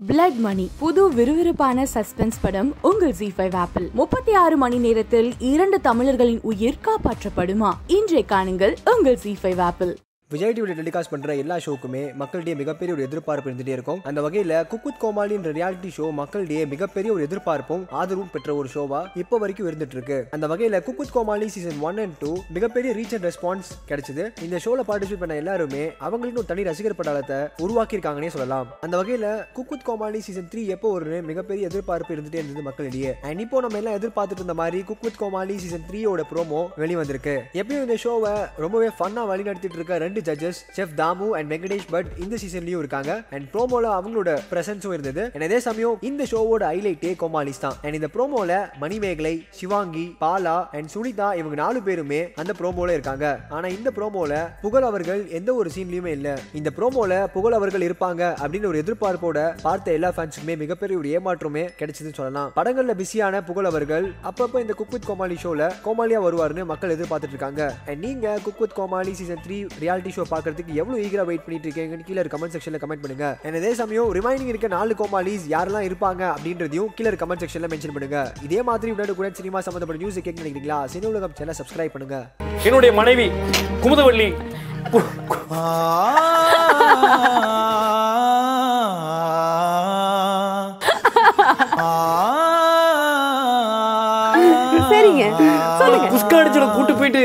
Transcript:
Blood மணி புது விறுவிறுப்பான suspense படம் உங்கள் ஜி ஃபைவ் ஆப்பிள் முப்பத்தி ஆறு மணி நேரத்தில் இரண்டு தமிழர்களின் உயிர் காப்பாற்றப்படுமா? இன்றைய காணுங்கள் உங்கள் ஜி ஃபைவ் ஆப்பிள் விஜய் டிவியில் டெலிகாஸ்ட் பண்ணுற எல்லா ஷோக்குமே மக்களிடையே மிகப்பெரிய ஒரு எதிர்பார்ப்பு இருந்துட்டே இருக்கும். அந்த வகையில் குக்குத் கோமாளின்ற ரியாலிட்டி ஷோ மக்களிடையே மிகப்பெரிய ஒரு எதிர்பார்ப்பும் ஆதரவும் பெற்ற ஒரு ஷோவா இப்போ வரைக்கும் இருந்துட்டு இருக்கு. அந்த வகையில் cook with Comali season one and two மிகப்பெரிய ரீச் அண்ட் ரெஸ்பான்ஸ் கிடைச்சது. இந்த ஷோல பார்ட்டிசிபேட் பண்ண எல்லாருமே அவங்களுக்கு ஒரு தனி ரசிகர் பட்டாளத்தை உருவாக்கியிருக்காங்கன்னே சொல்லலாம். அந்த வகையில் குக்குத் கோமாளி சீசன் த்ரீ எப்போ ஒரு மிகப்பெரிய எதிர்பார்ப்பு இருந்துட்டே இருந்தது மக்களிடையே அண்ட் இப்போ நம்ம எல்லாம் எதிர்பார்த்துட்டு இருந்த மாதிரி குக்குத் கோமாளி சீசன் த்ரீயோட ப்ரோமோ வெளிவந்திருக்கு. எப்பயும் இந்த ஷோவை ரொம்பவே ஃபன்னாக வழிநடத்திட்டு இருக்க ரெண்டு judges chef Damu and Venkatesh but இந்த சீசன்லயும் இருக்காங்க. அண்ட் ப்ரோமோல அவங்களோட பிரசன்ஸும் இருந்தது. அண்ட் அதே சமயம் இந்த ஷோவோட ஹைலைட்டே கோமாலிஸ் தான். அண்ட் இந்த ப்ரோமோல மணிமேகலை சிவாங்கி பாலா அண்ட் சுனிதா இவங்க நாலு பேருமே அந்த ப்ரோமோல இருக்காங்க. ஆனா இந்த ப்ரோமோல புகழ் அவர்கள் எந்த ஒரு சீன்லயுமே இல்ல. இந்த ப்ரோமோல புகழ் அவர்கள் இருப்பாங்க அப்படின்னு ஒரு எதிர்பார்ப்போட பார்த்த எல்லா ஃபேன்ஸுக்குமே மிகப்பெரிய ஒரு ஏமாற்றமே கிடைச்சதுன்னு சொல்லலாம். படங்கள்ல பிஸியான புகழ் அவர்கள் அப்பப்போ இந்த குக் வித் கோமாளி ஷோல கோமாளியா வருவாருன்னு மக்கள் எதிர்பார்த்துட்டு இருக்காங்க. அண்ட் நீங்க cook with Comali season three reality show பார்க்கறதுக்கு எவ்வளவு ஈகரா வெயிட் பண்ணிட்டு இருக்கீங்கன்னு கீழே கமெண்ட் செக்ஷன்ல கமெண்ட் பண்ணுங்க. அண்ட் அதே சமயம் ரிமைனிங் இருக்க நாலு கோமாளிஸ் யாரெல்லாம் இருப்பாங்க அப்படின்றதையும் கீழே கமெண்ட் செக்ஷன்ல மென்ஷன் பண்ணுங்க. இதே மாதிரி உடனுக்குடன் சினிமா சம்பந்தப்பட்ட நியூஸ் கேட்க நினைக்கிறீங்களா? சினி உலகம் சேனல் சப்ஸ்கிரைப் பண்ணுங்க. என்னுடைய மனைவி குமுதவள்ளி சரிங்க. சொல்லுங்க. குஸ்கா அடிச்சிட கூட்டு போயிட்டு